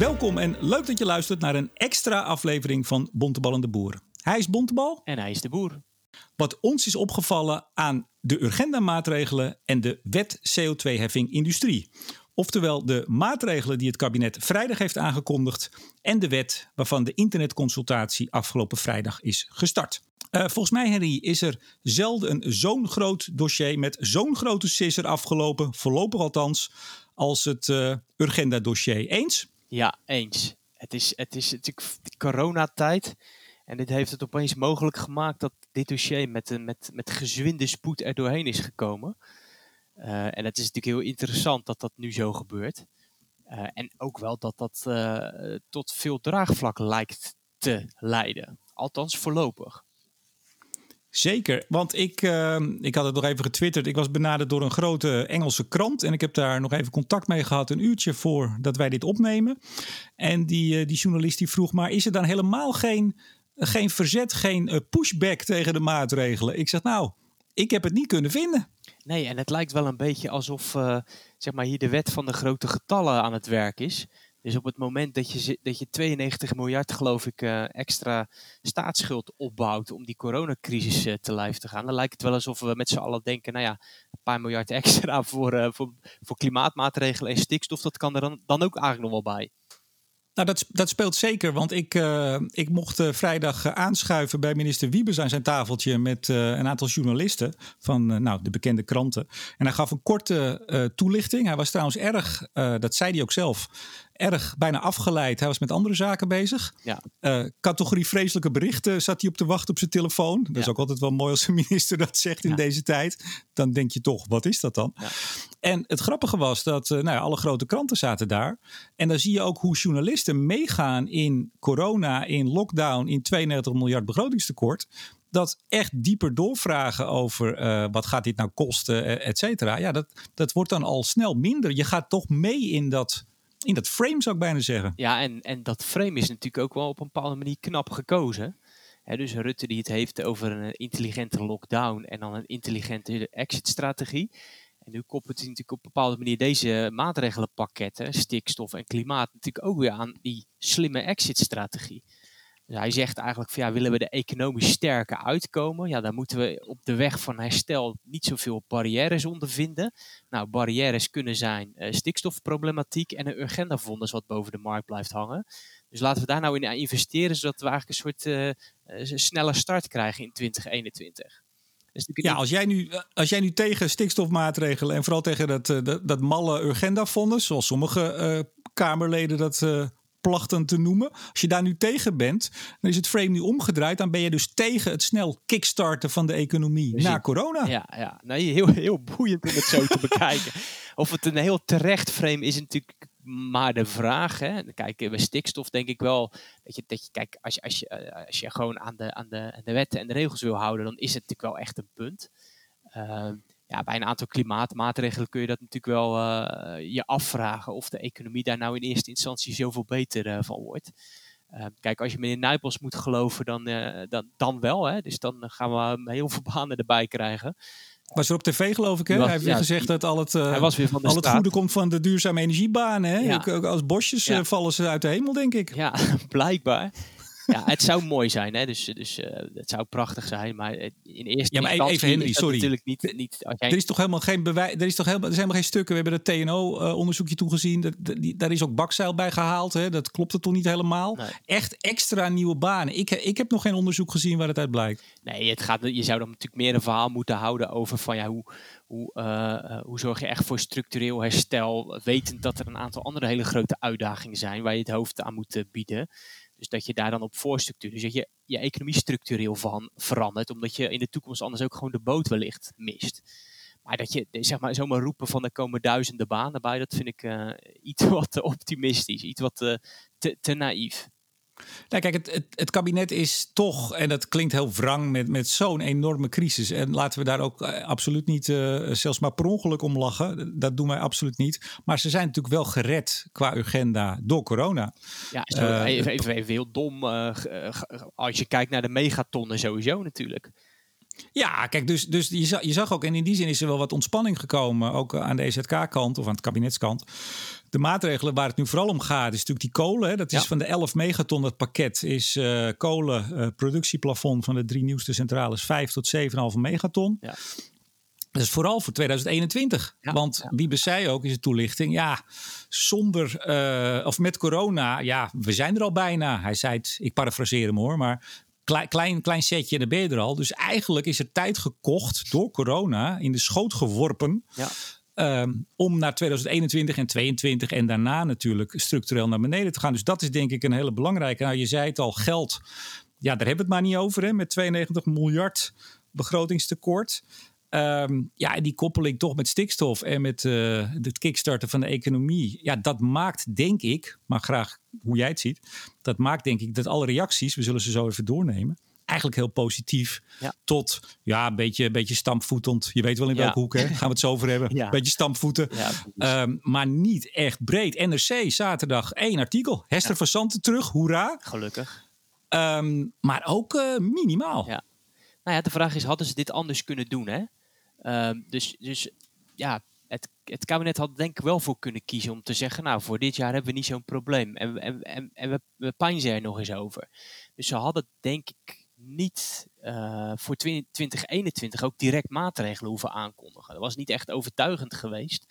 Welkom en leuk dat je luistert naar een extra aflevering van Bontebal en de Boer. Hij is Bontebal. En hij is de boer. Wat ons is opgevallen aan de Urgenda-maatregelen en de wet CO2-heffing industrie. Oftewel de maatregelen die het kabinet vrijdag heeft aangekondigd en de wet waarvan de internetconsultatie afgelopen vrijdag is gestart. Uh, volgens mij, Henry, is er zelden een zo'n groot dossier met zo'n grote sisser afgelopen, voorlopig althans, als het uh, Urgenda-dossier. Eens? Ja, eens. Het is, het is natuurlijk coronatijd. En dit heeft het opeens mogelijk gemaakt dat dit dossier met, met, met gezwinde spoed er doorheen is gekomen. Uh, en het is natuurlijk heel interessant dat dat nu zo gebeurt. Uh, en ook wel dat dat tot veel draagvlak lijkt te leiden. Althans voorlopig. Zeker, want ik, uh, ik had het nog even getwitterd. Ik was benaderd door een grote Engelse krant. En ik heb daar nog even contact mee gehad, een uurtje voor dat wij dit opnemen. En die, uh, die journalist die vroeg, maar is er dan helemaal geen, geen verzet, geen uh, pushback tegen de maatregelen? Ik zeg, nou, ik heb het niet kunnen vinden. Nee, en het lijkt wel een beetje alsof zeg maar hier de wet van de grote getallen aan het werk is. Dus op het moment dat je, dat je 92 miljard, geloof ik, uh, extra staatsschuld opbouwt om die coronacrisis uh, te lijf te gaan, dan lijkt het wel alsof we met z'n allen denken, nou ja, een paar miljard extra voor, uh, voor, voor klimaatmaatregelen en stikstof, dat kan er dan, dan ook eigenlijk nog wel bij. Nou, dat, dat speelt zeker, want ik, ik mocht vrijdag aanschuiven bij minister Wiebes aan zijn tafeltje met een aantal journalisten van nou, de bekende kranten. En hij gaf een korte toelichting. Hij was trouwens erg, dat zei hij ook zelf, erg bijna afgeleid. Hij was met andere zaken bezig. Ja. Uh, categorie vreselijke berichten zat hij op te wachten op zijn telefoon. Dat is ook altijd wel mooi als een minister dat zegt in deze tijd. Dan denk je toch, wat is dat dan? En het grappige was dat uh, nou alle grote kranten zaten daar. En dan zie je ook hoe journalisten meegaan in corona, in lockdown, in 92 miljard begrotingstekort dat echt dieper doorvragen over uh, wat gaat dit nou kosten, et cetera. Ja, dat, dat wordt dan al snel minder. Je gaat toch mee in dat in dat frame zou ik bijna zeggen. Ja, en, en dat frame is natuurlijk ook wel op een bepaalde manier knap gekozen. dus Rutte die het heeft over een intelligente lockdown en dan een intelligente exit-strategie. En nu koppelt hij natuurlijk op een bepaalde manier deze maatregelenpakketten, stikstof en klimaat, natuurlijk ook weer aan die slimme exit-strategie. Dus hij zegt eigenlijk van ja, willen we er economisch sterker uitkomen, ja, dan moeten we op de weg van herstel niet zoveel barrières ondervinden. Nou, barrières kunnen zijn uh, stikstofproblematiek en een urgendafonds wat boven de markt blijft hangen. Dus laten we daar nou in investeren, zodat we eigenlijk een soort uh, uh, snelle start krijgen in 2021. Dus ja, als jij, nu, als jij nu tegen stikstofmaatregelen en vooral tegen dat, dat, dat malle urgendafonds, zoals sommige Kamerleden dat plachten te noemen. Als je daar nu tegen bent, dan is het frame nu omgedraaid. Dan ben je dus tegen het snel kickstarten van de economie dus na corona. Ja, ja. Nee, heel, heel boeiend om het zo te bekijken. Of het een heel terecht frame is natuurlijk maar de vraag. Hè. Kijk, bij stikstof denk ik wel dat je, dat je kijk, als je, als je, eh, als je gewoon aan de, aan, de, aan de wetten en de regels wil houden, dan is het natuurlijk wel echt een punt. Uh, ja, bij een aantal klimaatmaatregelen kun je dat natuurlijk wel uh, je afvragen of de economie daar nou in eerste instantie zoveel beter uh, van wordt. Uh, kijk, als je meneer Nijpels moet geloven, dan, dan, dan wel. Hè? Dus dan gaan we heel veel banen erbij krijgen. Was er op tv geloof ik, hè? Was, hij heeft gezegd dat al het, al het goede komt van de duurzame energiebanen. Hè? Ja. Ook, als bosjes ja. vallen ze uit de hemel, denk ik. Ja, blijkbaar ja, het zou mooi zijn, hè? dus, dus uh, het zou prachtig zijn. Maar in eerste ja, maar instantie even Henry, sorry. natuurlijk niet. niet Er is toch helemaal geen bewijs. Er is toch helemaal, er zijn helemaal geen stukken. We hebben het TNO-onderzoekje uh, toegezien. Dat, die, daar is ook bakzeil bij gehaald. Hè? Dat klopt het toch niet helemaal? Nee. Echt extra nieuwe banen. Ik, ik heb nog geen onderzoek gezien waar het uit blijkt. Nee, het gaat, je zou dan natuurlijk meer een verhaal moeten houden over van ja, hoe, hoe, uh, hoe zorg je echt voor structureel herstel, wetend dat er een aantal andere hele grote uitdagingen zijn waar je het hoofd aan moet bieden. Dus dat je daar dan op voorstructuur, dus dat je je economie structureel van verandert, omdat je in de toekomst anders ook gewoon de boot wellicht mist. Maar dat je zeg maar, zomaar roepen van er komen duizenden banen bij, dat vind ik uh, iets wat optimistisch, iets wat uh, te, te naïef. Nou, kijk, het, het, het, kabinet is toch, en dat klinkt heel wrang, met, met zo'n enorme crisis. En laten we daar ook uh, absoluut niet, uh, zelfs maar per ongeluk om lachen. Dat doen wij absoluut niet. Maar ze zijn natuurlijk wel gered qua agenda door corona. Ja, zo, uh, even, even, even, heel dom. als je kijkt naar de megatonnen sowieso natuurlijk. Ja, kijk, dus, dus je, zag, je zag ook, en in die zin is er wel wat ontspanning gekomen, ook aan de EZK-kant of aan het kabinetskant. De maatregelen waar het nu vooral om gaat, is natuurlijk die kolen. Hè. Dat is Ja. van de 11 megaton, dat pakket is eh kolen, eh, productieplafond van de drie nieuwste centrales 5 tot 7,5 megaton. Ja. Dat is vooral voor 2021. Ja, Want ja. Wiebe zei ook in zijn toelichting, ja, zonder, eh, of met corona, ja, we zijn er al bijna. Hij zei het, ik parafraseer hem hoor, maar klein, klein, klein setje en dan ben je er al. Dus eigenlijk is er tijd gekocht door corona, in de schoot geworpen. Ja. Ehm, om naar 2021 en 2022 en daarna natuurlijk structureel naar beneden te gaan. Dus dat is denk ik een hele belangrijke. Nou, je zei het al, geld. Ja, daar hebben we het maar niet over hè, met 92 miljard begrotingstekort. Ehm, ja, en die koppeling toch met stikstof en met eh, het kickstarten van de economie. Ja, dat maakt denk ik, maar graag hoe jij het ziet. Dat maakt denk ik dat alle reacties, we zullen ze zo even doornemen. Eigenlijk heel positief. Ja. Tot ja, een beetje, beetje stampvoetend. Je weet wel in welke hoek, hè? Gaan we het zo over hebben. Ja. Beetje stampvoeten. Ehm, maar niet echt breed. NRC zaterdag één artikel. Hester van Santen terug, hoera. Gelukkig. Ehm, maar ook eh, minimaal. Ja. Nou ja, de vraag is, hadden ze dit anders kunnen doen? Hè? Ehm, dus, dus ja, het, het kabinet had denk ik wel voor kunnen kiezen om te zeggen, nou, voor dit jaar hebben we niet zo'n probleem. En, en, en we, we pijnzen er nog eens over. Dus ze hadden denk ik niet eh, voor 20- 2021 ook direct maatregelen hoeven aankondigen. Dat was niet echt overtuigend geweest.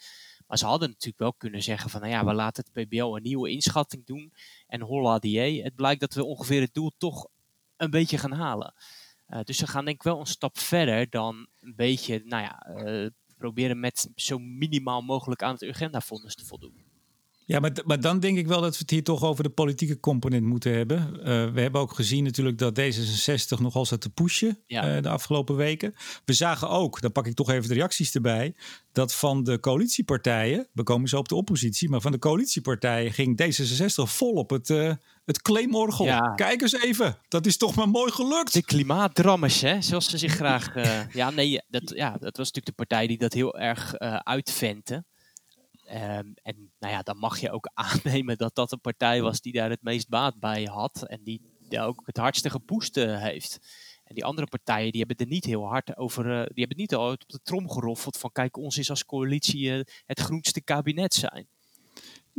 Maar ze hadden natuurlijk wel kunnen zeggen van, nou ja, we laten het PBL een nieuwe inschatting doen. En holla die, het blijkt dat we ongeveer het doel toch een beetje gaan halen. Eh, dus ze gaan denk ik wel een stap verder dan een beetje, nou ja, eh, proberen met zo minimaal mogelijk aan het agendafonds te voldoen. Ja, maar, maar dan denk ik wel dat we het hier toch over de politieke component moeten hebben. Eh, we hebben ook gezien natuurlijk dat D66 nogal zat te pushen Ja. eh, de afgelopen weken. We zagen ook, dan pak ik toch even de reacties erbij, dat van de coalitiepartijen, we komen zo op de oppositie, maar van de coalitiepartijen ging D66 vol op het, eh, het claimorgel. Ja. Kijk eens even, dat is toch maar mooi gelukt. De klimaatdrammers, hè, zoals ze zich graag... ja, nee, dat, ja, dat was natuurlijk de partij die dat heel erg uitventte. Ehm, en nou ja, dan mag je ook aannemen dat dat een partij was die daar het meest baat bij had. En die daar ook het hardste gepoest eh, heeft. En die andere partijen die hebben er niet heel hard over. eh, die hebben niet al op de trom geroffeld van kijk, ons is als coalitie eh, het groenste kabinet zijn.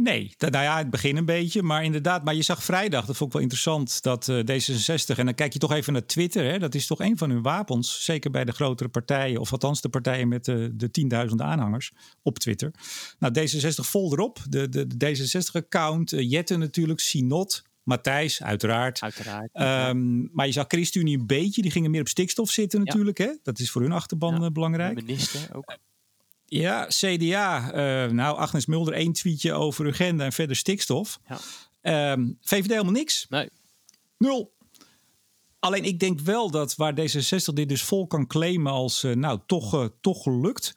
Nee, nou ja, het begin een beetje. Maar inderdaad, maar je zag vrijdag, dat vond ik wel interessant, dat eh, D66, en dan kijk je toch even naar Twitter, hè, dat is toch een van hun wapens. Zeker bij de grotere partijen, of althans de partijen met de, de tienduizenden aanhangers op Twitter. Nou, D66 vol erop, de, de, de D66-account, eh, Jette natuurlijk, Sinot, Matthijs, uiteraard. Uiteraard. Ehm, maar je zag ChristenUnie een beetje, die gingen meer op stikstof zitten Ja. natuurlijk. Hè? Dat is voor hun achterban Ja. eh, belangrijk. de minister ook. Ja, CDA. eh, nou, Agnes Mulder één tweetje over agenda en verder stikstof. Ja. Ehm, VVD helemaal niks. Nee. Nul. Alleen ik denk wel dat waar D66 dit dus vol kan claimen als eh, nou toch, eh, toch gelukt.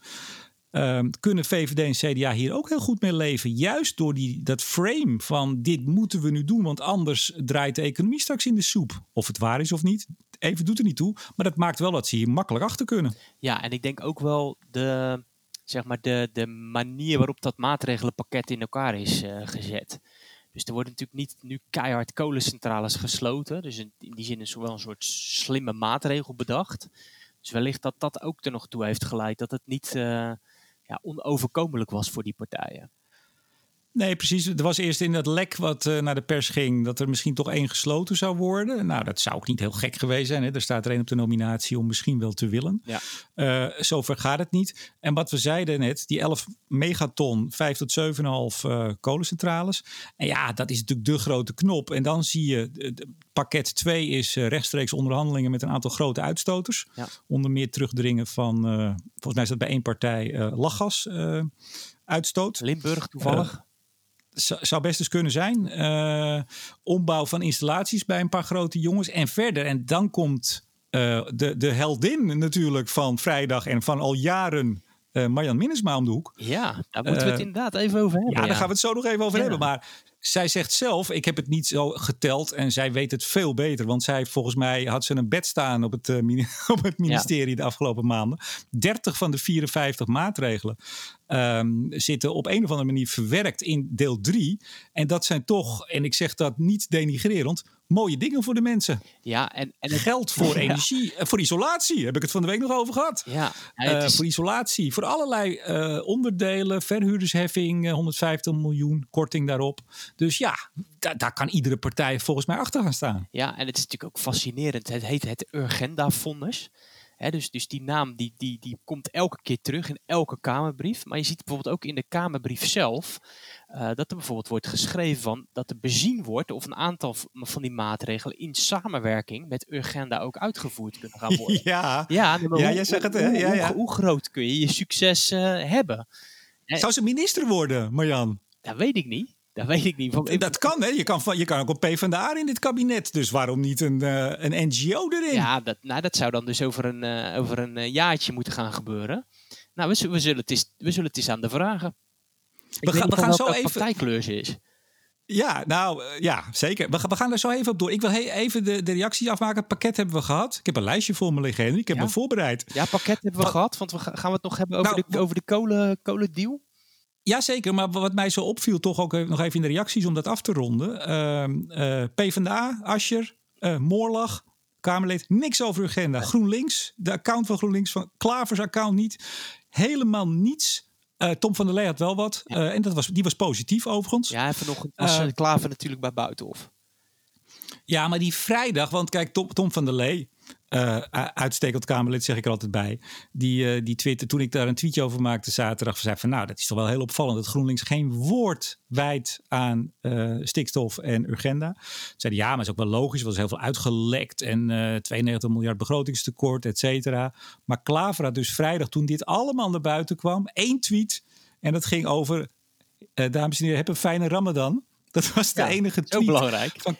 ehm, kunnen VVD en CDA hier ook heel goed mee leven. Juist door die, dat frame van dit moeten we nu doen. Want anders draait de economie straks in de soep. Of het waar is of niet. Even doet er niet toe. Maar dat maakt wel dat ze hier makkelijk achter kunnen. Ja, en ik denk ook wel de, zeg maar de, de manier waarop dat maatregelenpakket in elkaar is eh, gezet. Dus er worden natuurlijk niet nu keihard kolencentrales gesloten. Dus in, die zin is wel een soort slimme maatregel bedacht. Dus wellicht dat dat ook er nog toe heeft geleid dat het niet eh, ja, onoverkomelijk was voor die partijen. Nee, precies. Er was eerst in dat lek wat eh, naar de pers ging... dat er misschien toch één gesloten zou worden. Nou, dat zou ook niet heel gek geweest zijn. Hè? Er staat er één op de nominatie om misschien wel te willen. Ja. Eh, zover gaat het niet. En wat we zeiden net, die 11 megaton, 5 tot 7,5 eh kolencentrales. En ja, dat is natuurlijk de grote knop. En dan zie je, pakket 2 is rechtstreeks onderhandelingen... met een aantal grote uitstoters. Ja. Onder meer terugdringen van, volgens mij is dat bij één partij, lachgas... uitstoot. Limburg toevallig. Zou best eens kunnen zijn. Eh, ombouw van installaties bij een paar grote jongens. En verder, en dan komt eh, de, de heldin natuurlijk van vrijdag en van al jaren. Eh Marjan Minnesma om de hoek. ja, daar moeten we het eh, inderdaad even over hebben. Ja, daar gaan we het zo nog even over hebben. Maar zij zegt zelf, ik heb het niet zo geteld en zij weet het veel beter. Want zij volgens mij, had ze een bed staan op het, eh, op het ministerie de afgelopen maanden. 30 van de 54 maatregelen ehm, zitten op een of andere manier verwerkt in deel 3. En dat zijn toch, en ik zeg dat niet denigrerend, mooie dingen voor de mensen. Ja, en, en het, geld voor energie, voor isolatie, heb ik het van de week nog over gehad. Ja, is... Voor isolatie, voor allerlei onderdelen, verhuurdersheffing, 150 miljoen, korting daarop. Dus ja, daar kan iedere partij volgens mij achter gaan staan. Ja, en het is natuurlijk ook fascinerend. Het heet het Urgenda-fonds dus, dus die naam die, die, die komt elke keer terug in elke Kamerbrief. Maar je ziet bijvoorbeeld ook in de Kamerbrief zelf uh, dat er bijvoorbeeld wordt geschreven van dat er bezien wordt of een aantal van die maatregelen in samenwerking met Urgenda ook uitgevoerd kunnen gaan worden. Ja, ja, ja jij zegt het. Hè? Ja, ja. Hoe, groot kun je je succes uh, hebben? Zou ze minister worden, Marjan? Dat weet ik niet. Dat weet ik niet. Dat kan, hè? Je kan, van, je kan ook op PvdA in dit kabinet. Dus waarom niet een, uh, een NGO erin? Ja, dat, nou, dat zou dan dus over een, uh, over een uh, jaartje moeten gaan gebeuren. Nou, we, we, zullen het eens, we zullen het eens aan de vragen. Ik we, ga, we gaan zo even. partijkleur is. Ja, nou ja, zeker. We, we gaan er zo even op door. Ik wil even de, de reactie afmaken. Het pakket hebben we gehad. Ik heb een lijstje voor me liggen. Ik heb me voorbereid. Ja, pakket hebben we gehad. Want we gaan we het nog hebben over nou, de, over de kolen, kolendeal? Jazeker, maar wat mij zo opviel, toch ook nog even in de reacties om dat af te ronden. Uh, uh, PvdA, Ascher, uh, Moorlag, Kamerlid, niks over agenda. GroenLinks, de account van GroenLinks, van Klavers account niet. Helemaal niets. Uh, Tom van der Lee had wel wat. en dat was, die was positief overigens. Ja, en vanochtend was Klaver natuurlijk bij Buitenhof. Ja, maar die vrijdag, want kijk, Tom, Tom van der Lee, uh, uitstekend Kamerlid, zeg ik er altijd bij. Die, uh, die Twitter, toen ik daar een tweetje over maakte zaterdag, zei van nou, dat is toch wel heel opvallend dat GroenLinks geen woord wijdt aan uh, stikstof en Urgenda. Zeiden ja, maar is ook wel logisch, er was heel veel uitgelekt en 92 miljard begrotingstekort, et cetera. Maar Klaver had dus vrijdag, toen dit allemaal naar buiten kwam, één tweet en dat ging over, dames en heren, heb een fijne ramadan. Dat was de ja, enige tweet. belangrijk. Van,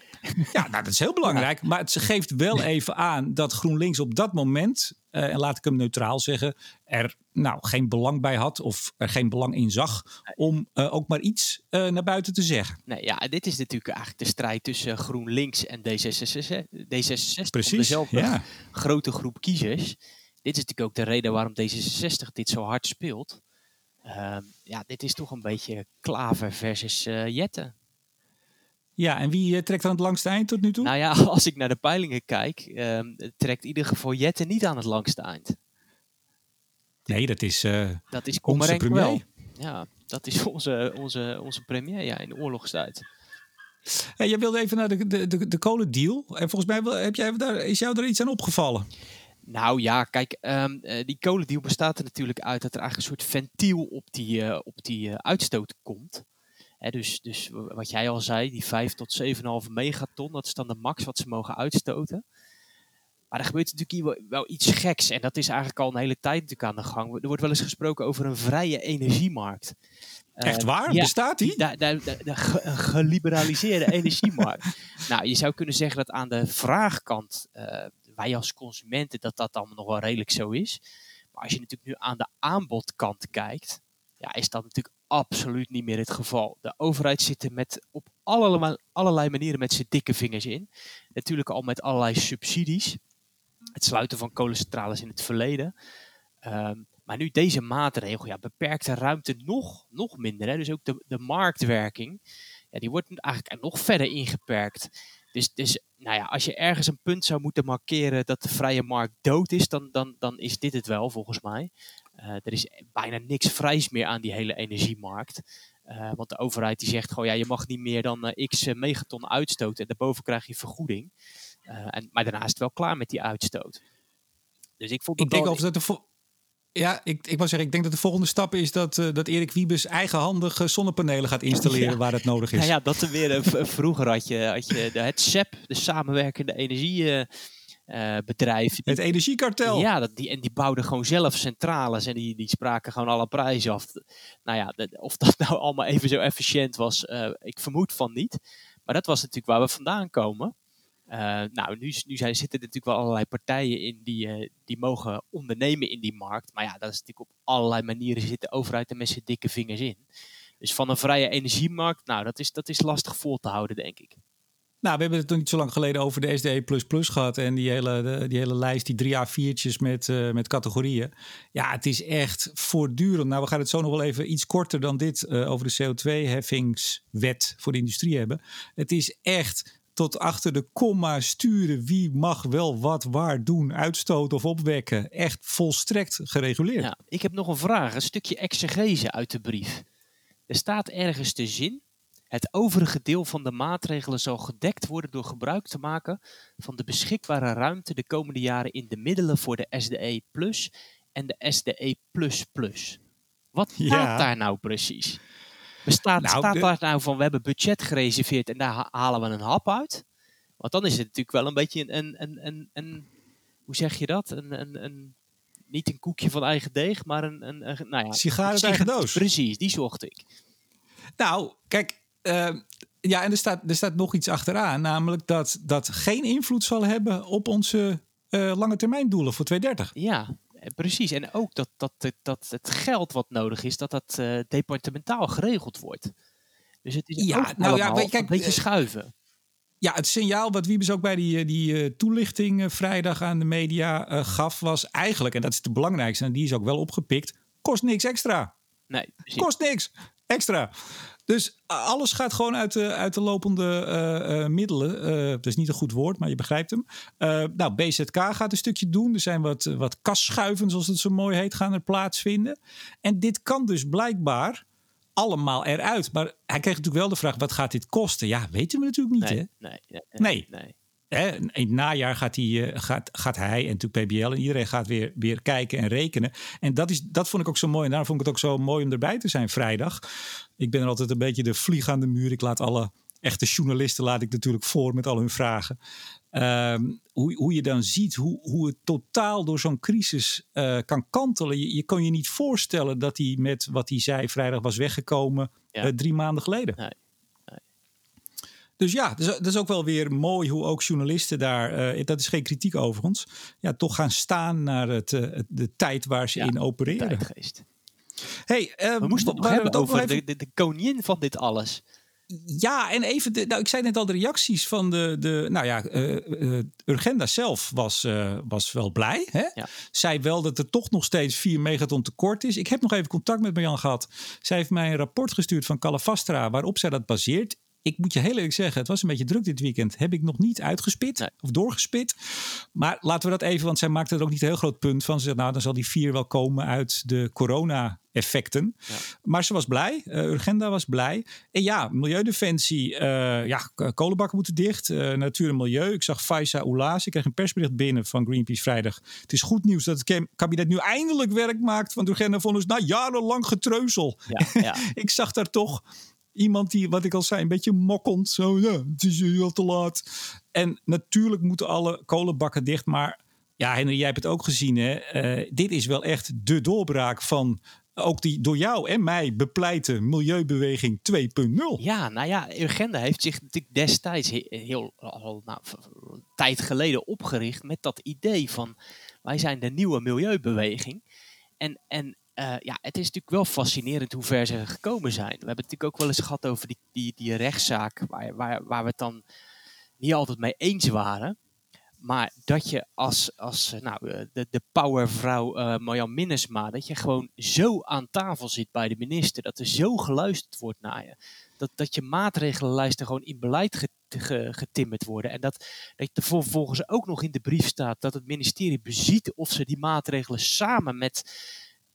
ja, nou, dat is heel belangrijk. Maar het geeft wel even aan dat GroenLinks op dat moment, uh, en laat ik hem neutraal zeggen, er nou geen belang bij had of er geen belang in zag om uh, ook maar iets uh, naar buiten te zeggen. Nee, ja, dit is natuurlijk eigenlijk de strijd tussen GroenLinks en D66. D66 Precies, dezelfde ja. grote groep kiezers. Dit is natuurlijk ook de reden waarom D66 dit zo hard speelt. Uh, ja, dit is toch een beetje Klaver versus Jetten. Ja, en wie uh, trekt aan het langste eind tot nu toe? Nou ja, als ik naar de peilingen kijk, uh, trekt in ieder geval Jette niet aan het langste eind. Nee, dat is, uh, dat is onze premier. Wel. Ja, dat is onze, onze, onze premier ja, in de oorlogstijd. Hey, jij wilde even naar de, de, de, de kolendeal. En volgens mij heb jij daar, is jou er iets aan opgevallen. Nou ja, kijk, um, die kolendeal bestaat er natuurlijk uit dat er eigenlijk een soort ventiel op die, uh, op die uh, uitstoot komt dus, dus wat jij al zei, die 5 tot 7,5 megaton, dat is dan de max wat ze mogen uitstoten. Maar er gebeurt natuurlijk hier wel, iets geks. En dat is eigenlijk al een hele tijd natuurlijk aan de gang. Er wordt wel eens gesproken over een vrije energiemarkt. Echt ehm, waar? Bestaat die? De, de, de, de geliberaliseerde energiemarkt. Nou, je zou kunnen zeggen dat aan de vraagkant, uh, wij als consumenten, dat dat allemaal nog wel redelijk zo is. Maar als je natuurlijk nu aan de aanbodkant kijkt, ja, is dat natuurlijk absoluut niet meer het geval. De overheid zit er met, op allerlei, allerlei manieren met zijn dikke vingers in. Natuurlijk al met allerlei subsidies. Het sluiten van kolencentrales in het verleden. Ehm, maar nu deze maatregel ja, beperkt de ruimte nog, nog minder. Hè? Dus ook de, de marktwerking, ja, die wordt eigenlijk nog verder ingeperkt. Dus, dus nou ja, als je ergens een punt zou moeten markeren dat de vrije markt dood is, dan, dan, dan is dit het wel volgens mij. Uh, er is bijna niks vrijs meer aan die hele energiemarkt. Uh, want de overheid die zegt gewoon, ja, je mag niet meer dan uh, x megaton uitstoten. En daarboven krijg je vergoeding. en, maar daarna is het wel klaar met die uitstoot. Dus ik vond ik denk of dat de ja, ik, ik wou zeggen, ik denk dat de volgende stap is dat, uh, dat Erik Wiebes eigenhandig zonnepanelen gaat installeren waar het nodig is. Nou ja, dat er weer. Uh, vroeger had je, had je de, het SEP, de samenwerkende energie. Uh, bedrijf. Het energiekartel. Ja, dat, die, en die bouwden gewoon zelf centrales en die, die spraken gewoon alle prijzen af. Nou ja, de, of dat nou allemaal even zo efficiënt was, ik vermoed van niet. Maar dat was natuurlijk waar we vandaan komen. Uh, nou, nu, zijn, zitten er natuurlijk wel allerlei partijen in die, die mogen ondernemen in die markt. Maar ja, dat is natuurlijk op allerlei manieren zit de overheid er met zijn dikke vingers in. Dus van een vrije energiemarkt, nou, dat is, dat is lastig vol te houden, denk ik. Nou, we hebben het nog niet zo lang geleden over de SDE gehad. En die hele, die hele lijst, die drie A4'tjes met, uh, met categorieën. Ja, het is echt voortdurend. Nou, we gaan het zo nog wel even iets korter dan dit over de CO2-heffingswet voor de industrie hebben. Het is echt tot achter de komma sturen wie mag wel wat waar doen, uitstoten of opwekken. Echt volstrekt gereguleerd. Ja, ik heb nog een vraag, een stukje exegese uit de brief. Er staat ergens te zin het overige deel van de maatregelen zal gedekt worden door gebruik te maken van de beschikbare ruimte de komende jaren in de middelen voor de SDE Plus en de SDE Plus Plus. Wat staat daar nou precies? Bestaat, nou, staat daar nou van we hebben budget gereserveerd en daar halen we een hap uit? Want dan is het natuurlijk wel een beetje een, een, een, een hoe zeg je dat? Een, een, een, niet een koekje van eigen deeg, maar een, een, een nou ja, sigaar uit eigen doos. Precies, die zocht ik. Nou, kijk, uh, ja, en er staat, er staat nog iets achteraan, namelijk dat dat geen invloed zal hebben op onze uh, lange termijn doelen voor 2030. Ja, eh, precies. En ook dat, dat, dat het geld wat nodig is, dat dat uh, departementaal geregeld wordt. Dus het is ja, nou ja, kijk, een beetje schuiven. Ja, het signaal wat Wiebes ook bij die, die toelichting vrijdag aan de media gaf, was eigenlijk, en dat is het belangrijkste, en die is ook wel opgepikt, kost niks extra. Nee, kost niks extra. Dus alles gaat gewoon uit de, uit de lopende uh, uh, middelen. Uh, dat is niet een goed woord, maar je begrijpt hem. nou, BZK gaat een stukje doen. Er zijn wat, wat kasschuiven, zoals het zo mooi heet, gaan er plaatsvinden. En dit kan dus blijkbaar allemaal eruit. Maar hij kreeg natuurlijk wel de vraag: wat gaat dit kosten? Ja, weten we natuurlijk niet. Nee, hè? nee, nee, nee. Hè, in het najaar gaat, hij, gaat, gaat hij en natuurlijk PBL en iedereen gaat weer, weer kijken en rekenen. En dat, is, dat vond ik ook zo mooi. En daarom vond ik het ook zo mooi om erbij te zijn vrijdag. Ik ben er altijd een beetje de vlieg aan de muur. Ik laat alle echte journalisten laat ik natuurlijk voor met al hun vragen. Ehm, hoe, hoe je dan ziet hoe, hoe het totaal door zo'n crisis uh, kan kantelen. Je, je kan je niet voorstellen dat hij met wat hij zei vrijdag was weggekomen ja. uh, drie maanden geleden. Nee. Dus ja, dus, dat is ook wel weer mooi hoe ook journalisten daar, uh, dat is geen kritiek overigens, ja, toch gaan staan naar het, uh, de tijd waar ze in opereren. Tijdgeest. Hey, we moesten het nog hebben over even... de, de, koningin van dit alles. Ja, en even, de, nou, ik zei net al de reacties van de, de nou ja, uh, Urgenda zelf was, uh, was wel blij. Hè? Ja. Zei wel dat er toch nog steeds 4 megaton tekort is. Ik heb nog even contact met Marjan gehad. Zij heeft mij een rapport gestuurd van Calafastra waarop zij dat baseert ik moet je heel eerlijk zeggen, het was een beetje druk dit weekend. Heb ik nog niet uitgespit of doorgespit. Maar laten we dat even, want zij maakte er ook niet een heel groot punt van. Ze zegt, nou, dan zal die vier wel komen uit de corona-effecten. Ja. Maar ze was blij. Uh, Urgenda was blij. En ja, Milieudefensie. Uh, ja, kolenbakken moeten dicht. Uh, natuur en milieu. Ik zag Faisa Oulaas. Ik kreeg een persbericht binnen van Greenpeace vrijdag. Het is goed nieuws dat het kabinet nu eindelijk werk maakt van Urgenda. Vond dus na jarenlang getreuzel. Ja, ja. ik zag daar toch iemand die, wat ik al zei, een beetje mokkend. Zo, ja, het is al te laat. En natuurlijk moeten alle kolenbakken dicht. Maar ja, Henry, jij hebt het ook gezien. Hè? Uh, dit is wel echt de doorbraak van ook die door jou en mij bepleite milieubeweging 2.0. Ja, nou ja, Urgenda heeft zich natuurlijk destijds heel, al nou, tijd geleden opgericht met dat idee van wij zijn de nieuwe milieubeweging. En, en uh, ja, het is natuurlijk wel fascinerend hoe ver ze gekomen zijn. We hebben het natuurlijk ook wel eens gehad over die, die, die rechtszaak, waar, waar, waar we het dan niet altijd mee eens waren. Maar dat je als, als nou, eh, de, de powervrouw uh, Marjan Minnesma, dat je gewoon zo aan tafel zit bij de minister, dat er zo geluisterd wordt naar je. Dat, dat je maatregelenlijsten gewoon in beleid getimmerd worden. En dat, dat er vervolgens ook nog in de brief staat dat het ministerie beziet of ze die maatregelen samen met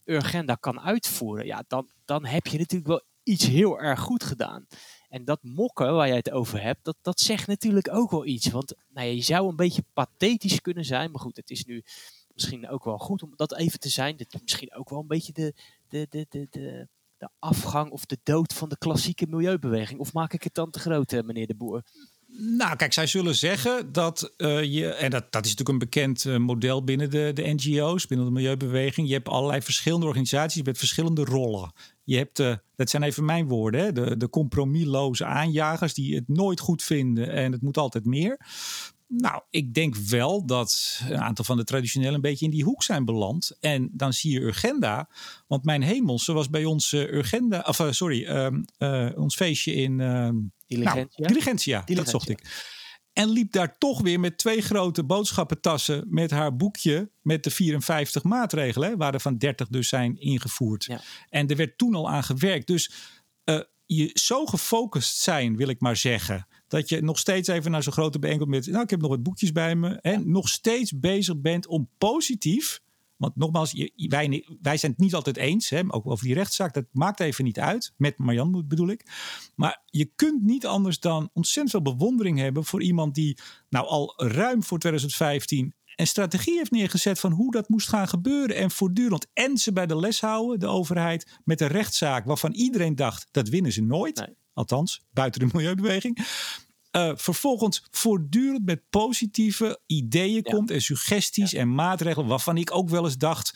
Urgenda kan uitvoeren, ja, dan, dan heb je natuurlijk wel iets heel erg goed gedaan. En dat mokken waar jij het over hebt, dat, dat zegt natuurlijk ook wel iets. Want nou ja, je zou een beetje pathetisch kunnen zijn. Maar goed, het is nu misschien ook wel goed om dat even te zijn. Dit is misschien ook wel een beetje de, de, de, de, de, de afgang of de dood van de klassieke milieubeweging. Of maak ik het dan te groot, eh, meneer de Boer? Nou, kijk, zij zullen zeggen dat uh, je, en dat, dat is natuurlijk een bekend uh, model binnen de, de NGO's, binnen de milieubeweging. Je hebt allerlei verschillende organisaties met verschillende rollen. Je hebt, uh, dat zijn even mijn woorden, hè, de, de compromisloze aanjagers die het nooit goed vinden en het moet altijd meer. Nou, ik denk wel dat een aantal van de traditionelen een beetje in die hoek zijn beland. En dan zie je Urgenda. Want mijn hemel, zoals bij ons uh, Urgenda, of uh, sorry, uh, ons feestje in Diligentia. Nou, Diligentia, dat zocht ik. En liep daar toch weer met twee grote boodschappentassen met haar boekje met de 54 maatregelen, waar er van 30 dus zijn ingevoerd. Ja. En er werd toen al aan gewerkt. Dus uh, je zo gefocust zijn, wil ik maar zeggen. Dat je nog steeds even naar zo'n grote bijeenkomst met. Nou, ik heb nog wat boekjes bij me. En nog steeds bezig bent om positief. Want nogmaals, wij, wij zijn het niet altijd eens. Hè, ook over die rechtszaak. Dat maakt even niet uit. Met Marjan bedoel ik. Maar je kunt niet anders dan ontzettend veel bewondering hebben voor iemand die nou al ruim voor 2015 een strategie heeft neergezet van hoe dat moest gaan gebeuren. En voortdurend en ze bij de les houden, de overheid, met een rechtszaak waarvan iedereen dacht dat winnen ze nooit. Althans, buiten de milieubeweging. Uh, vervolgens voortdurend met positieve ideeën komt en suggesties en maatregelen waarvan ik ook wel eens dacht,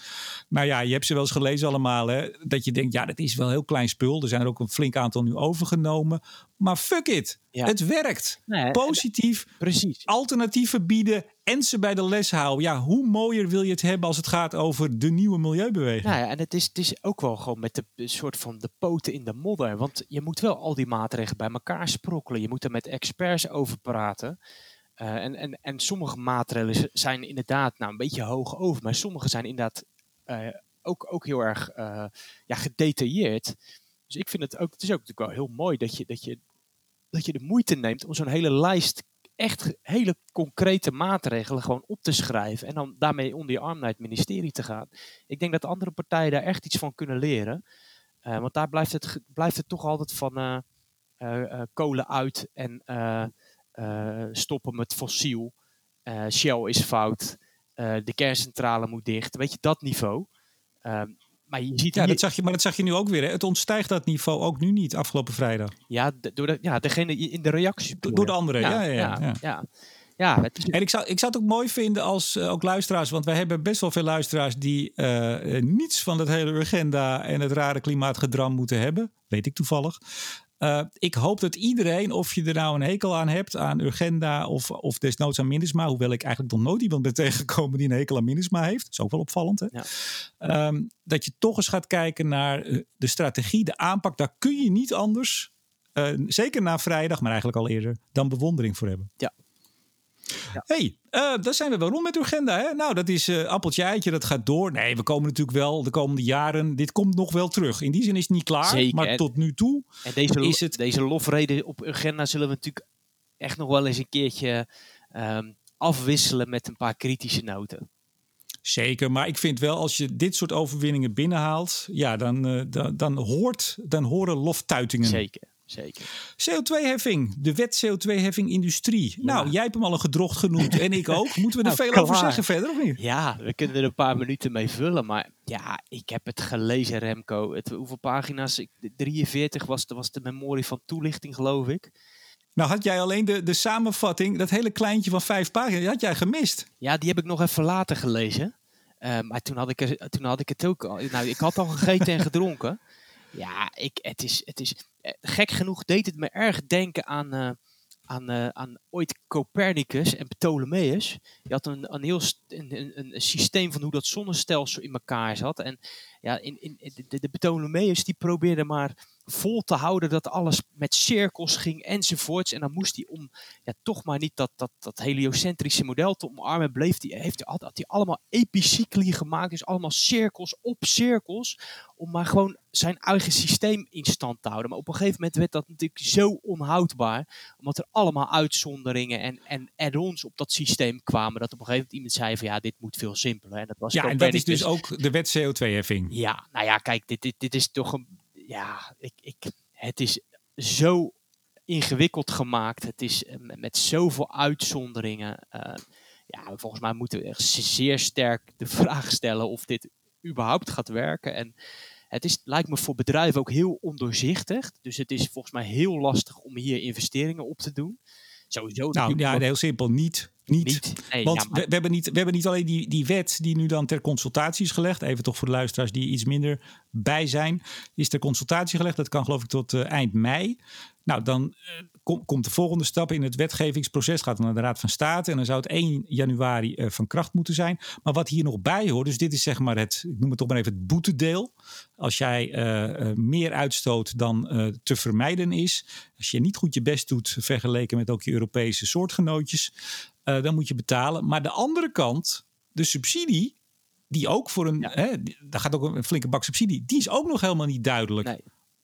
nou ja, je hebt ze wel eens gelezen allemaal, hè, dat je denkt, ja, dat is wel heel klein spul. Er zijn er ook een flink aantal nu overgenomen. Maar fuck it, het werkt. Positief, precies. alternatieven bieden en ze bij de les houden. Ja, hoe mooier wil je het hebben als het gaat over de nieuwe milieubeweging? Nou ja, en het is, het is ook wel gewoon met de soort van de poten in de modder. Want je moet wel al die maatregelen bij elkaar sprokkelen. Je moet er met experts over praten. Uh, en, en, en sommige maatregelen zijn inderdaad nou, een beetje hoog over. Maar sommige zijn inderdaad uh, ook, ook heel erg uh, ja, gedetailleerd. Dus ik vind het ook, het is ook natuurlijk wel heel mooi dat je, dat je, dat je de moeite neemt om zo'n hele lijst echt hele concrete maatregelen gewoon op te schrijven en dan daarmee onder je arm naar het ministerie te gaan. Ik denk dat andere partijen daar echt iets van kunnen leren. Uh, want daar blijft het, blijft het toch altijd van uh, uh, kolen uit en stoppen met fossiel. Shell is fout. de kerncentrale moet dicht. Weet je, dat niveau. Ehm, maar je ziet ja, dat zag je, maar dat zag je nu ook weer. Hè? Het ontstijgt dat niveau ook nu niet afgelopen vrijdag. Ja, door de, ja degene in de reacties. Door de anderen, ja. ja, ja, ja. ja. is... En ik zou, ik zou het ook mooi vinden als uh, ook luisteraars, want wij hebben best wel veel luisteraars die uh, niets van het hele agenda en het rare klimaatgedram moeten hebben. Weet ik toevallig. Uh, ik hoop dat iedereen, of je er nou een hekel aan hebt, aan Urgenda of, of desnoods aan Minisma, hoewel ik eigenlijk nog nooit iemand ben tegengekomen die een hekel aan Minisma heeft. Dat is ook wel opvallend. Hè? Ja. Um, dat je toch eens gaat kijken naar uh, de strategie, de aanpak. Daar kun je niet anders, uh, zeker na vrijdag, maar eigenlijk al eerder, dan bewondering voor hebben. Ja, ja. hey, uh, daar zijn we wel rond met uw agenda. Hè? Nou, dat is uh, appeltje eitje, dat gaat door. Nee, we komen natuurlijk wel de komende jaren. Dit komt nog wel terug. In die zin is het niet klaar, Zeker. maar tot nu toe en deze, is het... Deze lofreden op agenda zullen we natuurlijk echt nog wel eens een keertje um, afwisselen met een paar kritische noten. Zeker, maar ik vind wel als je dit soort overwinningen binnenhaalt, ja, dan, uh, dan, dan, hoort, dan horen loftuitingen. Zeker. Zeker. CO2-heffing, de wet CO2-heffing industrie. Ja. Nou, jij hebt hem al een gedrocht genoemd en ik ook. Moeten we er nou, veel over zeggen verder of niet? Ja, we kunnen er een paar minuten mee vullen. Maar ja, ik heb het gelezen, Remco. Het, hoeveel pagina's? 43 was de, was de memorie van toelichting, geloof ik. Nou, had jij alleen de, de samenvatting, dat hele kleintje van vijf pagina's, had jij gemist? Ja, die heb ik nog even later gelezen. Uh, maar toen had, ik er, toen had ik het ook al. Nou, ik had al gegeten en gedronken. Ja, ik, het, is, het is. Eh, gek genoeg deed het me erg denken aan. Uh, aan, uh, aan ooit Copernicus en Ptolemeus. Je had een, een heel een, een, een, systeem van hoe dat zonnestelsel in elkaar zat. En ja, in, in, de, de Ptolemeus die probeerde maar vol te houden dat alles met cirkels ging enzovoorts. En dan moest hij om ja, toch maar niet dat, dat, dat heliocentrische model te omarmen, bleef die, heeft hij, had hij allemaal epicycli gemaakt. Dus allemaal cirkels op cirkels. Om maar gewoon zijn eigen systeem in stand te houden. Maar op een gegeven moment werd dat natuurlijk zo onhoudbaar. Omdat er allemaal uitzonderingen en, en add-ons op dat systeem kwamen. Dat op een gegeven moment iemand zei van ja, dit moet veel simpeler. En dat was ja, en dat is dus ook de wet CO2-heffing. Ja, nou ja, kijk, dit, dit, dit is toch een ja, ik, ik, het is zo ingewikkeld gemaakt. Het is eh, met zoveel uitzonderingen. Uh, ja, volgens mij moeten we echt zeer sterk de vraag stellen of dit überhaupt gaat werken. En het is, lijkt me voor bedrijven ook heel ondoorzichtig. Dus het is volgens mij heel lastig om hier investeringen op te doen. Sowieso. Nou ja, heel simpel. Niet niet. Want we, we, hebben niet, we hebben niet alleen die, die wet die nu dan ter consultatie is gelegd. Even toch voor de luisteraars die iets minder bij zijn. is ter consultatie gelegd. Dat kan geloof ik tot uh, eind mei. Nou, dan uh, komt de volgende stap in het wetgevingsproces. Gaat dan naar de Raad van State. En dan zou het 1 januari uh, van kracht moeten zijn. Maar wat hier nog bij hoort. Dus dit is zeg maar het, ik noem het toch maar even het boetedeel. Als jij uh, meer uitstoot dan te vermijden is. Als je niet goed je best doet vergeleken met ook je Europese soortgenootjes. dan moet je betalen. Maar de andere kant, de subsidie die ook voor een, hè, daar gaat ook een flinke bak subsidie, die is ook nog helemaal niet duidelijk nee.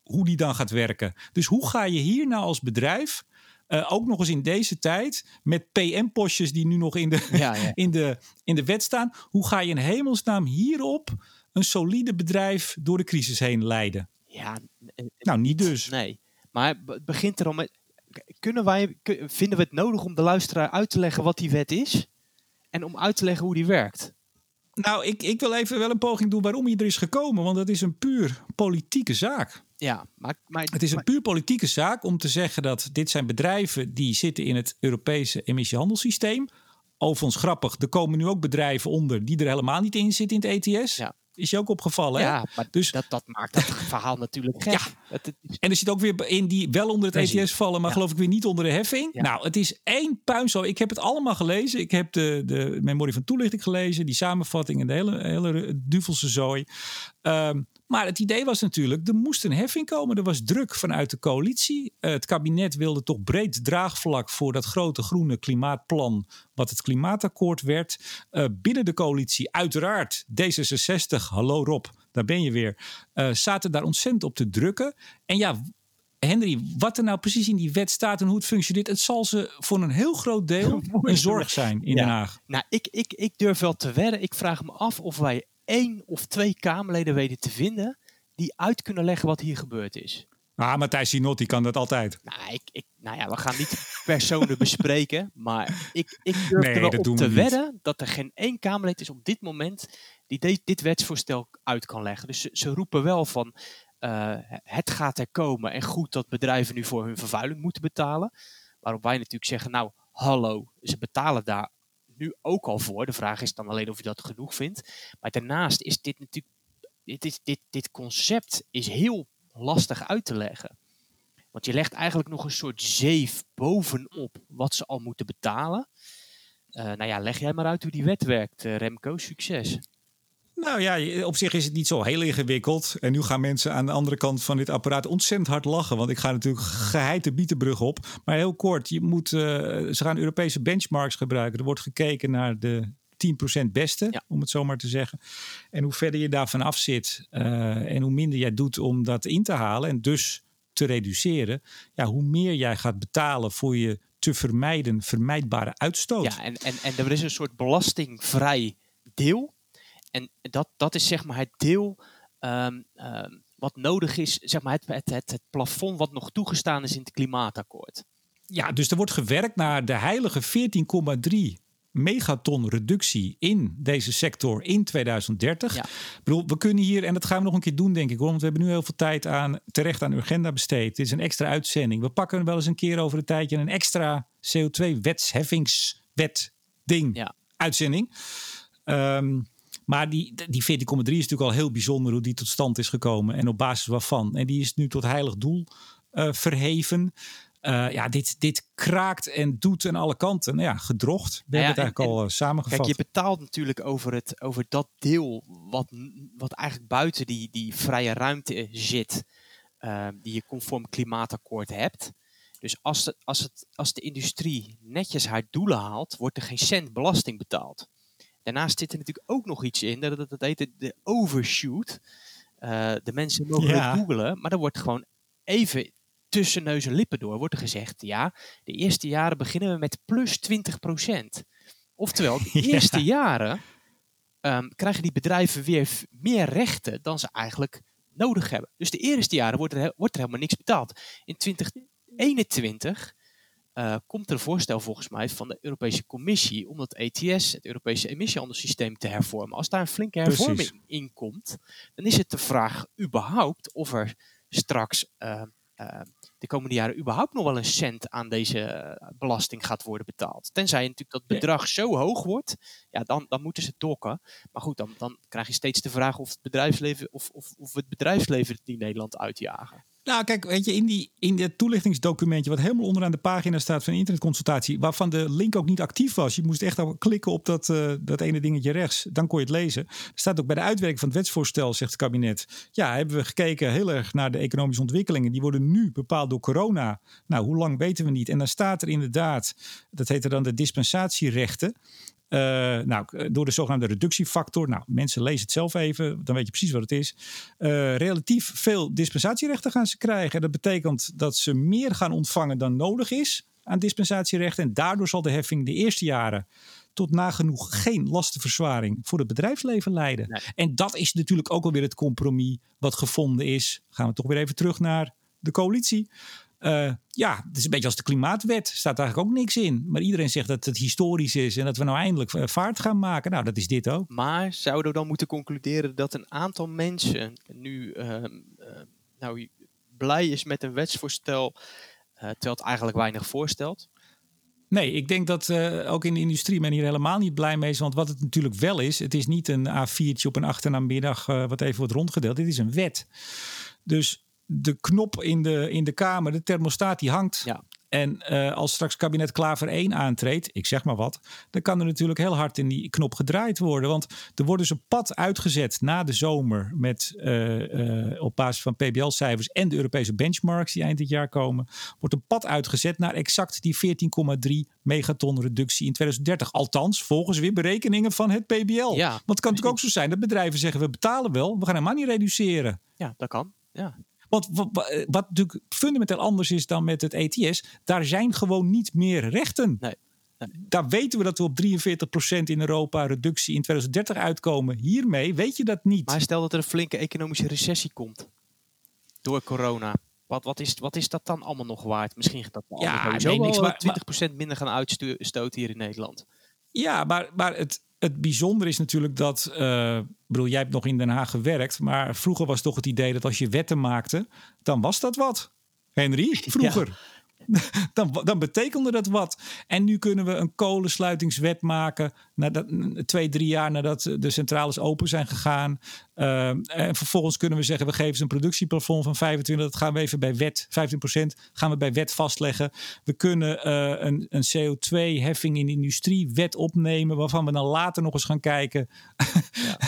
Hoe die dan gaat werken. Dus hoe ga je hier nou als bedrijf, uh, ook nog eens in deze tijd, met PM-postjes die nu nog in de, ja, ja. in, de, in de wet staan, hoe ga je in hemelsnaam hierop een solide bedrijf door de crisis heen leiden? Ja, nou niet dus. Nee, maar het begint erom met, kunnen wij, vinden we het nodig om de luisteraar uit te leggen wat die wet is? En om uit te leggen hoe die werkt? Nou, ik, ik wil even wel een poging doen waarom hij er is gekomen. Want dat is een puur politieke zaak. Ja, maar, maar het is een puur politieke zaak om te zeggen dat dit zijn bedrijven die zitten in het Europese emissiehandelssysteem. Overigens grappig, er komen nu ook bedrijven onder die er helemaal niet in zitten in het ETS. Ja. Is je ook opgevallen? Ja, maar dus, dat, dat maakt dat verhaal natuurlijk gek. Ja. En er zit ook weer in die wel onder het ETS vallen, maar geloof ik weer niet onder de heffing. Nou, het is één puinzo. Ik heb het allemaal gelezen. Ik heb de, de memorie van toelichting gelezen, die samenvatting en de hele, hele duvelse zooi. Um, maar het idee was natuurlijk, er moest een heffing komen. Er was druk vanuit de coalitie. Uh, het kabinet wilde toch breed draagvlak voor dat grote groene klimaatplan, wat het klimaatakkoord werd. Uh, binnen de coalitie, uiteraard, D66, hallo Rob, daar ben je weer, uh, zaten daar ontzettend op te drukken. En ja, Henry, wat er nou precies in die wet staat en hoe het functioneert, het zal ze voor een heel groot deel een zorg zijn in Den Haag. Nou, ik, ik, ik durf wel te wedden. Ik vraag me af of wij één of twee Kamerleden weten te vinden die uit kunnen leggen wat hier gebeurd is. Ah, Matthijs Sinot, die kan dat altijd. Nou, ik, ik, nou ja, we gaan niet personen bespreken, maar ik, ik durf er wel op te wedden dat er geen één Kamerlid is op dit moment die dit wetsvoorstel uit kan leggen. Dus ze, ze roepen wel van, uh, het gaat er komen en goed dat bedrijven nu voor hun vervuiling moeten betalen. Waarop wij natuurlijk zeggen, nou, hallo, ze betalen daar nu ook al voor. De vraag is dan alleen of je dat genoeg vindt. Maar daarnaast is dit natuurlijk, dit, is, dit, dit concept is heel lastig uit te leggen. Want je legt eigenlijk nog een soort zeef bovenop wat ze al moeten betalen. Uh, nou ja, leg jij maar uit hoe die wet werkt, uh, Remco. Succes. Nou ja, op zich is het niet zo heel ingewikkeld. En nu gaan mensen aan de andere kant van dit apparaat ontzettend hard lachen. Want ik ga natuurlijk geheid de bietenbrug op. Maar heel kort, je moet, uh, ze gaan Europese benchmarks gebruiken. Er wordt gekeken naar de 10% beste, om het zo maar te zeggen. En hoe verder je daarvan af zit uh, en hoe minder jij doet om dat in te halen en dus te reduceren, ja, hoe meer jij gaat betalen voor je te vermijden, vermijdbare uitstoot. Ja, en, en, en er is een soort belastingvrij deel en dat, dat is zeg maar het deel um, um, wat nodig is, zeg maar het, het, het, het plafond wat nog toegestaan is in het klimaatakkoord. Ja, dus er wordt gewerkt naar de heilige 14,3 megaton reductie in deze sector in 2030. Ja. Ik bedoel, we kunnen hier, en dat gaan we nog een keer doen, denk ik, want we hebben nu heel veel tijd aan terecht aan agenda besteed. Dit is een extra uitzending. We pakken wel eens een keer over een tijdje een extra CO2-wetsheffingswet ding ja. uitzending. Um, maar die, die 14,3 is natuurlijk al heel bijzonder hoe die tot stand is gekomen en op basis waarvan. En die is nu tot heilig doel uh, verheven. Uh, ja, dit, dit kraakt en doet aan alle kanten. Nou ja, gedrocht. We ja, hebben het eigenlijk al uh, samengevat. Kijk, je betaalt natuurlijk over, het, over dat deel wat, wat eigenlijk buiten die, die vrije ruimte zit. Uh, die je conform klimaatakkoord hebt. Dus als de, als, het, als de industrie netjes haar doelen haalt, wordt er geen cent belasting betaald. Daarnaast zit er natuurlijk ook nog iets in, dat, dat, dat heet de overshoot. Uh, de mensen mogen ja. googelen, maar er wordt gewoon even tussen neus en lippen door wordt er gezegd, ja, de eerste jaren beginnen we met plus 20%. Oftewel, de eerste jaren um, krijgen die bedrijven weer meer rechten dan ze eigenlijk nodig hebben. Dus de eerste jaren wordt er, wordt er helemaal niks betaald. In 2021 uh, komt er een voorstel volgens mij van de Europese Commissie om dat ETS, het Europese emissiehandelssysteem, te hervormen. Als daar een flinke hervorming Precies. in komt, dan is het de vraag überhaupt of er straks uh, uh, de komende jaren überhaupt nog wel een cent aan deze belasting gaat worden betaald. Tenzij natuurlijk dat bedrag zo hoog wordt, ja, dan, dan moeten ze dokken. Maar goed, dan, dan krijg je steeds de vraag of het bedrijfsleven, of, of, of het bedrijfsleven het in Nederland uitjagen. Nou, kijk, weet je, in, die, in dit toelichtingsdocumentje, wat helemaal onderaan de pagina staat van internetconsultatie, waarvan de link ook niet actief was. Je moest echt klikken op dat, uh, dat ene dingetje rechts. Dan kon je het lezen. Er staat ook bij de uitwerking van het wetsvoorstel, zegt het kabinet. Ja, hebben we gekeken heel erg naar de economische ontwikkelingen. Die worden nu bepaald door corona. Nou, hoe lang weten we niet. En dan staat er inderdaad, dat heette dan de dispensatierechten. Uh, nou, door de zogenaamde reductiefactor. Nou, mensen lezen het zelf even, dan weet je precies wat het is. Uh, relatief veel dispensatierechten gaan ze krijgen. Dat betekent dat ze meer gaan ontvangen dan nodig is aan dispensatierechten. En daardoor zal de heffing de eerste jaren tot nagenoeg geen lastenverzwaring voor het bedrijfsleven leiden. Nee. En dat is natuurlijk ook alweer het compromis wat gevonden is. Gaan we toch weer even terug naar de coalitie. Uh, ja, het is een beetje als de klimaatwet. Staat eigenlijk ook niks in. Maar iedereen zegt dat het historisch is en dat we nou eindelijk eh, vaart gaan maken. Nou, dat is dit ook. Maar zouden we dan moeten concluderen dat een aantal mensen nu uh, uh, nou, blij is met een wetsvoorstel, terwijl het eigenlijk weinig voorstelt? Nee, ik denk dat ook in de industrie men hier helemaal niet blij mee is. Want wat het natuurlijk wel is, het is niet een A4'tje op een achternamiddag wat even wordt rondgedeeld. Dit is een wet. Dus de knop in de, in de kamer, de thermostaat, die hangt. Ja. En uh, als straks kabinet Klaver 1 aantreedt, ik zeg maar wat, dan kan er natuurlijk heel hard in die knop gedraaid worden. Want er wordt dus een pad uitgezet na de zomer met, uh, uh, op basis van PBL-cijfers en de Europese benchmarks die eind dit jaar komen, wordt een pad uitgezet naar exact die 14,3 megaton reductie in 2030. Althans, volgens weer berekeningen van het PBL. Ja. Want het kan natuurlijk ook zo zijn dat bedrijven zeggen, we betalen wel, we gaan helemaal niet reduceren. Ja, dat kan. Ja. Want wat, wat, natuurlijk fundamenteel anders is dan met het ETS, daar zijn gewoon niet meer rechten. Nee. Nee. Daar weten we dat we op 43% in Europa reductie in 2030 uitkomen. Hiermee weet je dat niet. Maar stel dat er een flinke economische recessie komt door corona. Wat, wat, is, wat is dat dan allemaal nog waard? Misschien gaat dat ja, nee, niks, maar, 20% minder gaan uitstoten hier in Nederland. Ja, maar, maar het, het bijzondere is natuurlijk dat, uh, bedoel, jij hebt nog in Den Haag gewerkt, maar vroeger was toch het idee dat als je wetten maakte, dan was dat wat. Henry, vroeger. dan, dan betekende dat wat. En nu kunnen we een kolensluitingswet maken. Nadat, twee, drie jaar nadat de centrales open zijn gegaan. Uh, en vervolgens kunnen we zeggen: we geven ze een productieplafond van 25. Dat gaan we even bij wet, 15% gaan we bij wet vastleggen. We kunnen uh, een, een CO2-heffing in de industrie wet opnemen. Waarvan we dan later nog eens gaan kijken ja.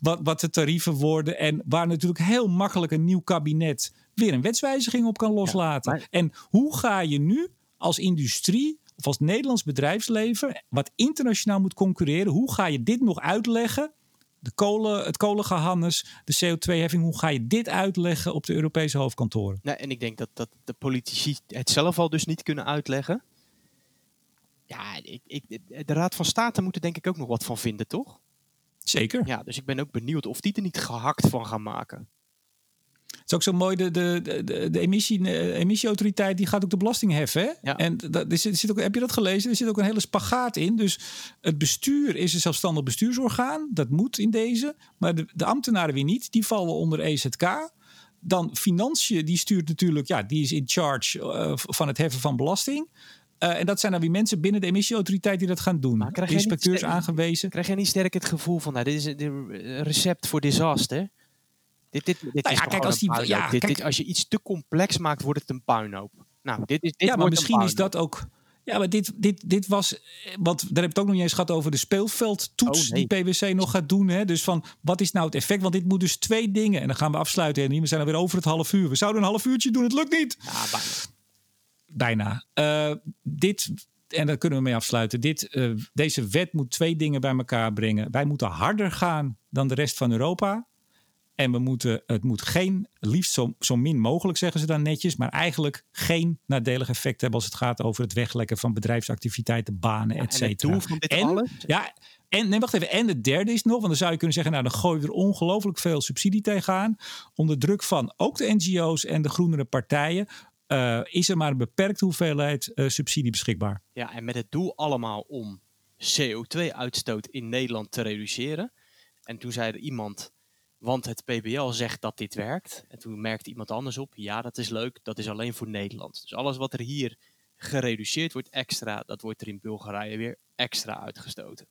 wat, wat de tarieven worden. En waar natuurlijk heel makkelijk een nieuw kabinet weer een wetswijziging op kan loslaten. En hoe ga je nu als industrie of als Nederlands bedrijfsleven, wat internationaal moet concurreren, hoe ga je dit nog uitleggen? De kolen, het kolengehannes, de CO2-heffing, hoe ga je dit uitleggen op de Europese hoofdkantoren? Nee, en ik denk dat, dat de politici het zelf al dus niet kunnen uitleggen. Ja, ik, ik, de Raad van State moet er denk ik ook nog wat van vinden, toch? Zeker. Ja, dus ik ben ook benieuwd of die er niet gehakt van gaan maken. Het is ook zo mooi, de, de, de, de emissie, de emissieautoriteit die gaat ook de belasting heffen. Hè? Ja. En dat, er zit, zit ook, heb je dat gelezen? Er zit ook een hele spagaat in. Dus het bestuur is een zelfstandig bestuursorgaan. Dat moet in deze. Maar de, de ambtenaren weer niet. Die vallen onder EZK. Dan financiën, die stuurt natuurlijk, ja, die is in charge uh, van het heffen van belasting. Uh, en dat zijn dan weer mensen binnen de emissieautoriteit die dat gaan doen. Maar Inspecteurs aangewezen. Krijg jij niet sterk het gevoel van, nou, dit is een recept voor disaster? Dit, dit, dit nou ja, kijk, als, die, ja, dit, kijk, als je iets te complex maakt, wordt het een puinhoop. Nou, dit is, dit ja, maar misschien is dat ook. Ja, maar dit, dit, dit was. Want daar heb ik het ook nog niet eens gehad over de speelveldtoets oh, nee. die PwC nog gaat doen. Hè? Dus van wat is nou het effect? Want dit moet dus twee dingen. En dan gaan we afsluiten. En we zijn alweer over het half uur. We zouden een half uurtje doen. Het lukt niet. Ja, bijna. bijna. Uh, dit. En daar kunnen we mee afsluiten. Dit, uh, deze wet moet twee dingen bij elkaar brengen. Wij moeten harder gaan dan de rest van Europa. En we moeten, het moet geen, liefst zo, zo min mogelijk zeggen ze dan netjes, maar eigenlijk geen nadelig effect hebben als het gaat over het weglekken van bedrijfsactiviteiten, banen, ja, et cetera. En? Ja, en, nee, wacht even. En de derde is nog, want dan zou je kunnen zeggen, nou dan gooi je er ongelooflijk veel subsidie tegenaan. Onder druk van ook de NGO's en de groenere partijen. Uh, is er maar een beperkte hoeveelheid uh, subsidie beschikbaar. Ja, en met het doel allemaal om CO2-uitstoot in Nederland te reduceren. En toen zei er iemand, want het PBL zegt dat dit werkt. En toen merkte iemand anders op, ja, dat is leuk, dat is alleen voor Nederland. Dus alles wat er hier gereduceerd wordt extra, dat wordt er in Bulgarije weer extra uitgestoten.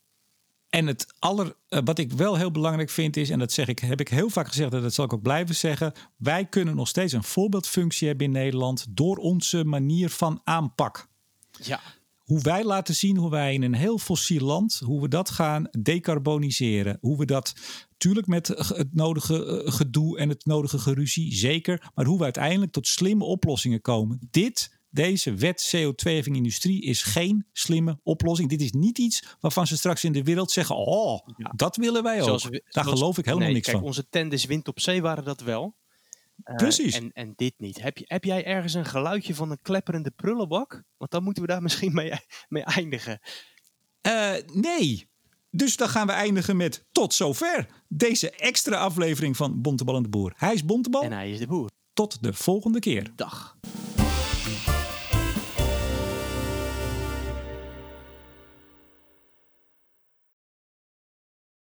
En het aller, eh, wat ik wel heel belangrijk vind is, en dat zeg ik, heb ik heel vaak gezegd en dat zal ik ook blijven zeggen. Wij kunnen nog steeds een voorbeeldfunctie hebben in Nederland door onze manier van aanpak. Ja. Hoe wij laten zien hoe wij in een heel fossiel land, hoe we dat gaan decarboniseren. Hoe we dat, natuurlijk met het nodige eh, gedoe en het nodige geruzie, zeker. Maar hoe we uiteindelijk tot slimme oplossingen komen. Dit deze wet CO2-heffing industrie is geen slimme oplossing. Dit is niet iets waarvan ze straks in de wereld zeggen: Oh, dat willen wij ook. Daar geloof ik helemaal niks kijk, van. Onze tenders wind op zee waren dat wel. Uh, Precies. En, en dit niet. Heb, je, heb jij ergens een geluidje van een klepperende prullenbak? Want dan moeten we daar misschien mee, mee eindigen. Uh, nee. Dus dan gaan we eindigen met tot zover. Deze extra aflevering van Bontebal en de Boer. Hij is Bontebal. En hij is de Boer. Tot de volgende keer. Dag.